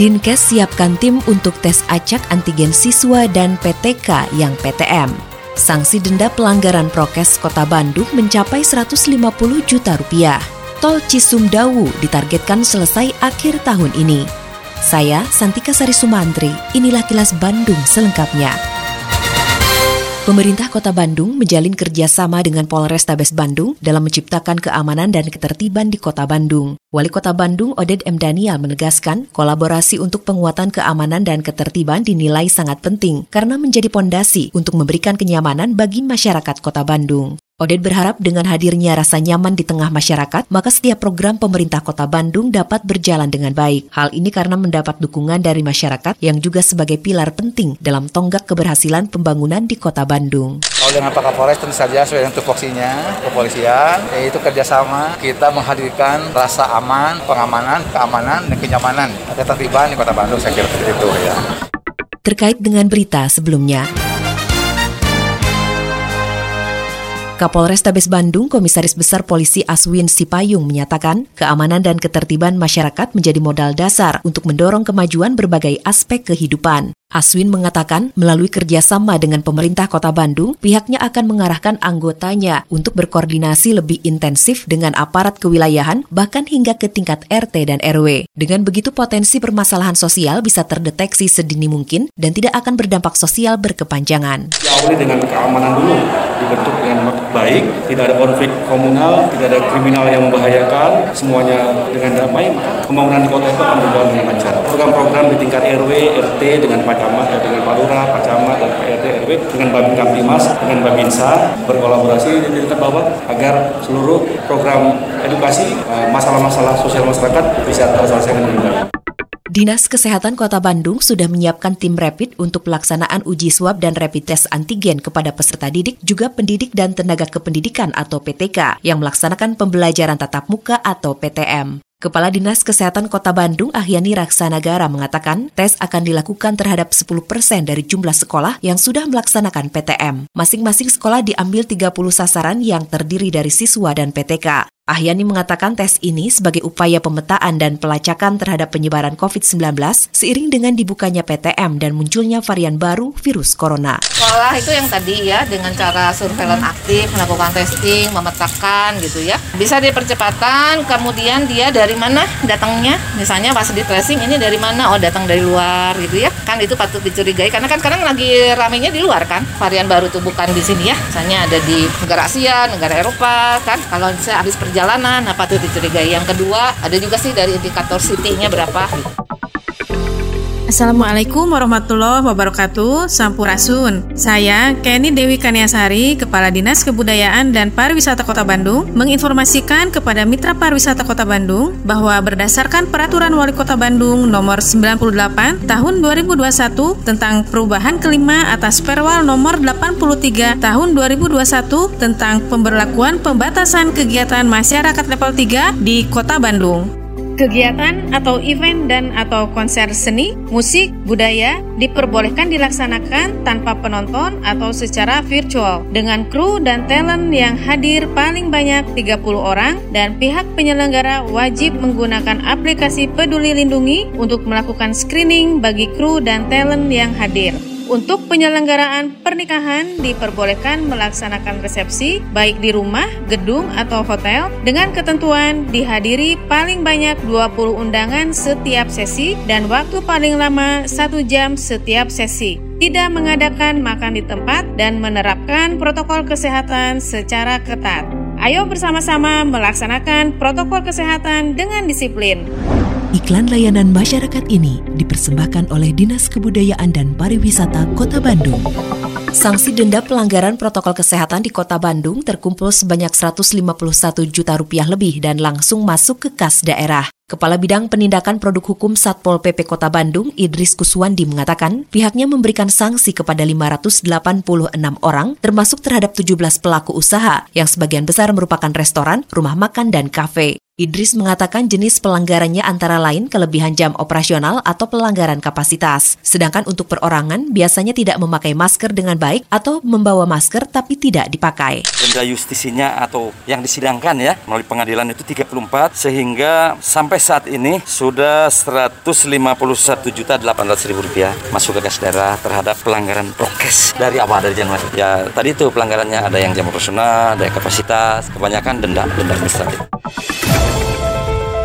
Dinkes siapkan tim untuk tes acak antigen siswa dan PTK yang PTM. Sanksi denda pelanggaran prokes Kota Bandung mencapai 150 juta rupiah. Tol Cisumdawu ditargetkan selesai akhir tahun ini. Saya Santika Sari Sumantri, inilah kilas Bandung selengkapnya. Pemerintah Kota Bandung menjalin kerjasama dengan Polrestabes Bandung dalam menciptakan keamanan dan ketertiban di Kota Bandung. Wali Kota Bandung Oded M. Daniel menegaskan kolaborasi untuk penguatan keamanan dan ketertiban dinilai sangat penting karena menjadi pondasi untuk memberikan kenyamanan bagi masyarakat Kota Bandung. Oded berharap dengan hadirnya rasa nyaman di tengah masyarakat, maka setiap program pemerintah kota Bandung dapat berjalan dengan baik. Hal ini karena mendapat dukungan dari masyarakat yang juga sebagai pilar penting dalam tonggak keberhasilan pembangunan di kota Bandung. Kalau dengan Pak Kapolres tentu saja sesuai dengan tupoksinya, kepolisian, yaitu kerjasama kita menghadirkan rasa aman, pengamanan, keamanan, dan kenyamanan, ketertiban di kota Bandung, saya kira seperti itu ya. Terkait dengan berita sebelumnya, Kapolres Tabes Bandung, Komisaris Besar Polisi Aswin Sipayung menyatakan, keamanan dan ketertiban masyarakat menjadi modal dasar untuk mendorong kemajuan berbagai aspek kehidupan. Aswin mengatakan melalui kerjasama dengan pemerintah kota Bandung, pihaknya akan mengarahkan anggotanya untuk berkoordinasi lebih intensif dengan aparat kewilayahan bahkan hingga ke tingkat RT dan RW. Dengan begitu potensi permasalahan sosial bisa terdeteksi sedini mungkin dan tidak akan berdampak sosial berkepanjangan. Diawali dengan keamanan dulu, dibentuk dengan baik, tidak ada konflik komunal, tidak ada kriminal yang membahayakan, semuanya dengan damai, pembangunan di kota itu akan berjalan dengan lancar. Program-program di tingkat RW, RT dengan Camat, dengan Pak Lurah, Pak Camat, dan Pak RT, RW, dengan Babin Kamtimas, dengan Babinsa, berkolaborasi di tingkat bawah agar seluruh program edukasi eh, masalah-masalah sosial masyarakat bisa terselesaikan dengan baik. Dinas Kesehatan Kota Bandung sudah menyiapkan tim rapid untuk pelaksanaan uji swab dan rapid test antigen kepada peserta didik, juga pendidik dan tenaga kependidikan atau PTK yang melaksanakan pembelajaran tatap muka atau PTM. Kepala Dinas Kesehatan Kota Bandung Ahyani Raksanagara mengatakan tes akan dilakukan terhadap 10 persen dari jumlah sekolah yang sudah melaksanakan PTM. Masing-masing sekolah diambil 30 sasaran yang terdiri dari siswa dan PTK. Ahyani mengatakan tes ini sebagai upaya pemetaan dan pelacakan terhadap penyebaran COVID-19 seiring dengan dibukanya PTM dan munculnya varian baru virus corona. Sekolah itu yang tadi ya dengan cara surveillance aktif, melakukan testing, memetakan gitu ya. Bisa dipercepatan, kemudian dia dari mana datangnya, misalnya pas di tracing ini dari mana, oh datang dari luar gitu ya. Kan itu patut dicurigai karena kan sekarang lagi ramenya di luar kan. Varian baru tuh bukan di sini ya, misalnya ada di negara Asia, negara Eropa kan. Kalau saya habis perjalanan apa tuh dicurigai. Yang kedua ada juga sih dari indikator CT-nya berapa Assalamualaikum warahmatullahi wabarakatuh. Sampurasun. Saya Kenny Dewi Kaniasari Kepala Dinas Kebudayaan dan Pariwisata Kota Bandung Menginformasikan kepada Mitra Pariwisata Kota Bandung Bahwa berdasarkan Peraturan Wali Kota Bandung Nomor 98 Tahun 2021 Tentang perubahan kelima atas Perwal Nomor 83 Tahun 2021 Tentang pemberlakuan pembatasan kegiatan masyarakat level 3 di Kota Bandung Kegiatan atau event dan atau konser seni, musik, budaya diperbolehkan dilaksanakan tanpa penonton atau secara virtual dengan kru dan talent yang hadir paling banyak 30 orang dan pihak penyelenggara wajib menggunakan aplikasi Peduli Lindungi untuk melakukan screening bagi kru dan talent yang hadir. Untuk penyelenggaraan pernikahan diperbolehkan melaksanakan resepsi baik di rumah, gedung, atau hotel dengan ketentuan dihadiri paling banyak 20 undangan setiap sesi dan waktu paling lama 1 jam setiap sesi tidak mengadakan makan di tempat dan menerapkan protokol kesehatan secara ketat. Ayo bersama-sama melaksanakan protokol kesehatan dengan disiplin. Iklan layanan masyarakat ini dipersembahkan oleh Dinas Kebudayaan dan Pariwisata Kota Bandung. Sanksi denda pelanggaran protokol kesehatan di Kota Bandung terkumpul sebanyak 151 juta rupiah lebih dan langsung masuk ke kas daerah. Kepala Bidang Penindakan Produk Hukum Satpol PP Kota Bandung, Idris Kuswandi mengatakan pihaknya memberikan sanksi kepada 586 orang termasuk terhadap 17 pelaku usaha yang sebagian besar merupakan restoran, rumah makan, dan kafe. Idris mengatakan jenis pelanggarannya antara lain kelebihan jam operasional atau pelanggaran kapasitas. Sedangkan untuk perorangan biasanya tidak memakai masker dengan baik atau membawa masker tapi tidak dipakai. Denda justisinya atau yang disidangkan ya melalui pengadilan itu 34 sehingga sampai saat ini sudah 151 juta 800 ribu rupiah masuk ke kas daerah terhadap pelanggaran prokes dari awal dari Januari. Ya tadi itu pelanggarannya ada yang jam operasional, ada yang kapasitas, kebanyakan denda denda administratif.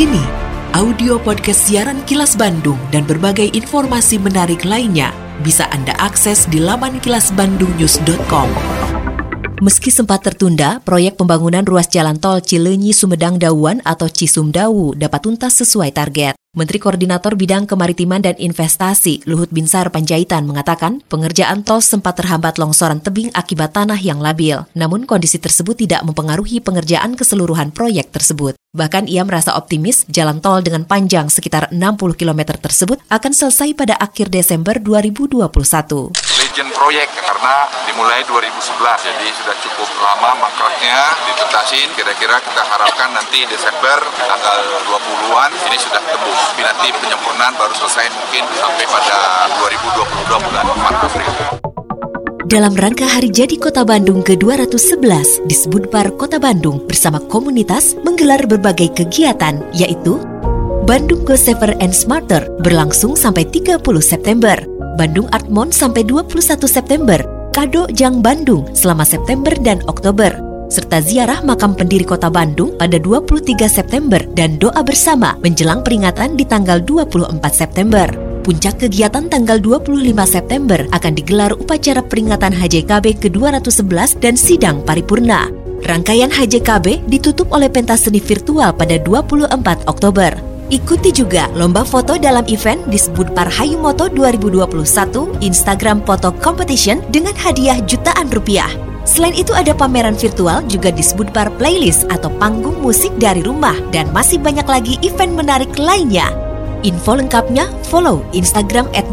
Kini, audio podcast siaran Kilas Bandung dan berbagai informasi menarik lainnya bisa Anda akses di laman kilasbandungnews.com. Meski sempat tertunda, proyek pembangunan ruas jalan tol Cilenyi Sumedang Dawuan atau Cisumdawu dapat tuntas sesuai target. Menteri Koordinator Bidang Kemaritiman dan Investasi Luhut Binsar Panjaitan mengatakan pengerjaan tol sempat terhambat longsoran tebing akibat tanah yang labil. Namun kondisi tersebut tidak mempengaruhi pengerjaan keseluruhan proyek tersebut. Bahkan ia merasa optimis jalan tol dengan panjang sekitar 60 km tersebut akan selesai pada akhir Desember 2021 legend proyek karena dimulai 2011 jadi sudah cukup lama mangkraknya ditutasin kira-kira kita harapkan nanti Desember tanggal 20-an ini sudah tembus. Nanti penyempurnaan baru selesai mungkin sampai pada 2022 bulan 4 April. Dalam rangka Hari Jadi Kota Bandung ke-211, disebut Bar Kota Bandung bersama komunitas menggelar berbagai kegiatan, yaitu Bandung Go Safer and Smarter berlangsung sampai 30 September, Bandung Art Month sampai 21 September, Kado Jang Bandung selama September dan Oktober, serta ziarah makam pendiri kota Bandung pada 23 September dan doa bersama menjelang peringatan di tanggal 24 September. Puncak kegiatan tanggal 25 September akan digelar upacara peringatan HJKB ke-211 dan sidang paripurna. Rangkaian HJKB ditutup oleh pentas seni virtual pada 24 Oktober. Ikuti juga lomba foto dalam event disebut Parhayu Moto 2021 Instagram Photo Competition dengan hadiah jutaan rupiah. Selain itu ada pameran virtual juga disebut bar playlist atau panggung musik dari rumah dan masih banyak lagi event menarik lainnya. Info lengkapnya follow Instagram at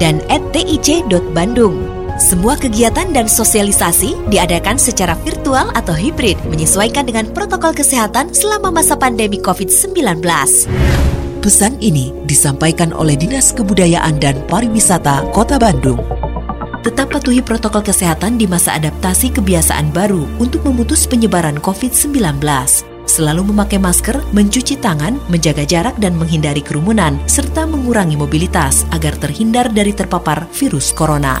dan at tic.bandung. Semua kegiatan dan sosialisasi diadakan secara virtual atau hibrid menyesuaikan dengan protokol kesehatan selama masa pandemi COVID-19. Pesan ini disampaikan oleh Dinas Kebudayaan dan Pariwisata Kota Bandung. Tetap patuhi protokol kesehatan di masa adaptasi kebiasaan baru untuk memutus penyebaran COVID-19. Selalu memakai masker, mencuci tangan, menjaga jarak dan menghindari kerumunan, serta mengurangi mobilitas agar terhindar dari terpapar virus corona.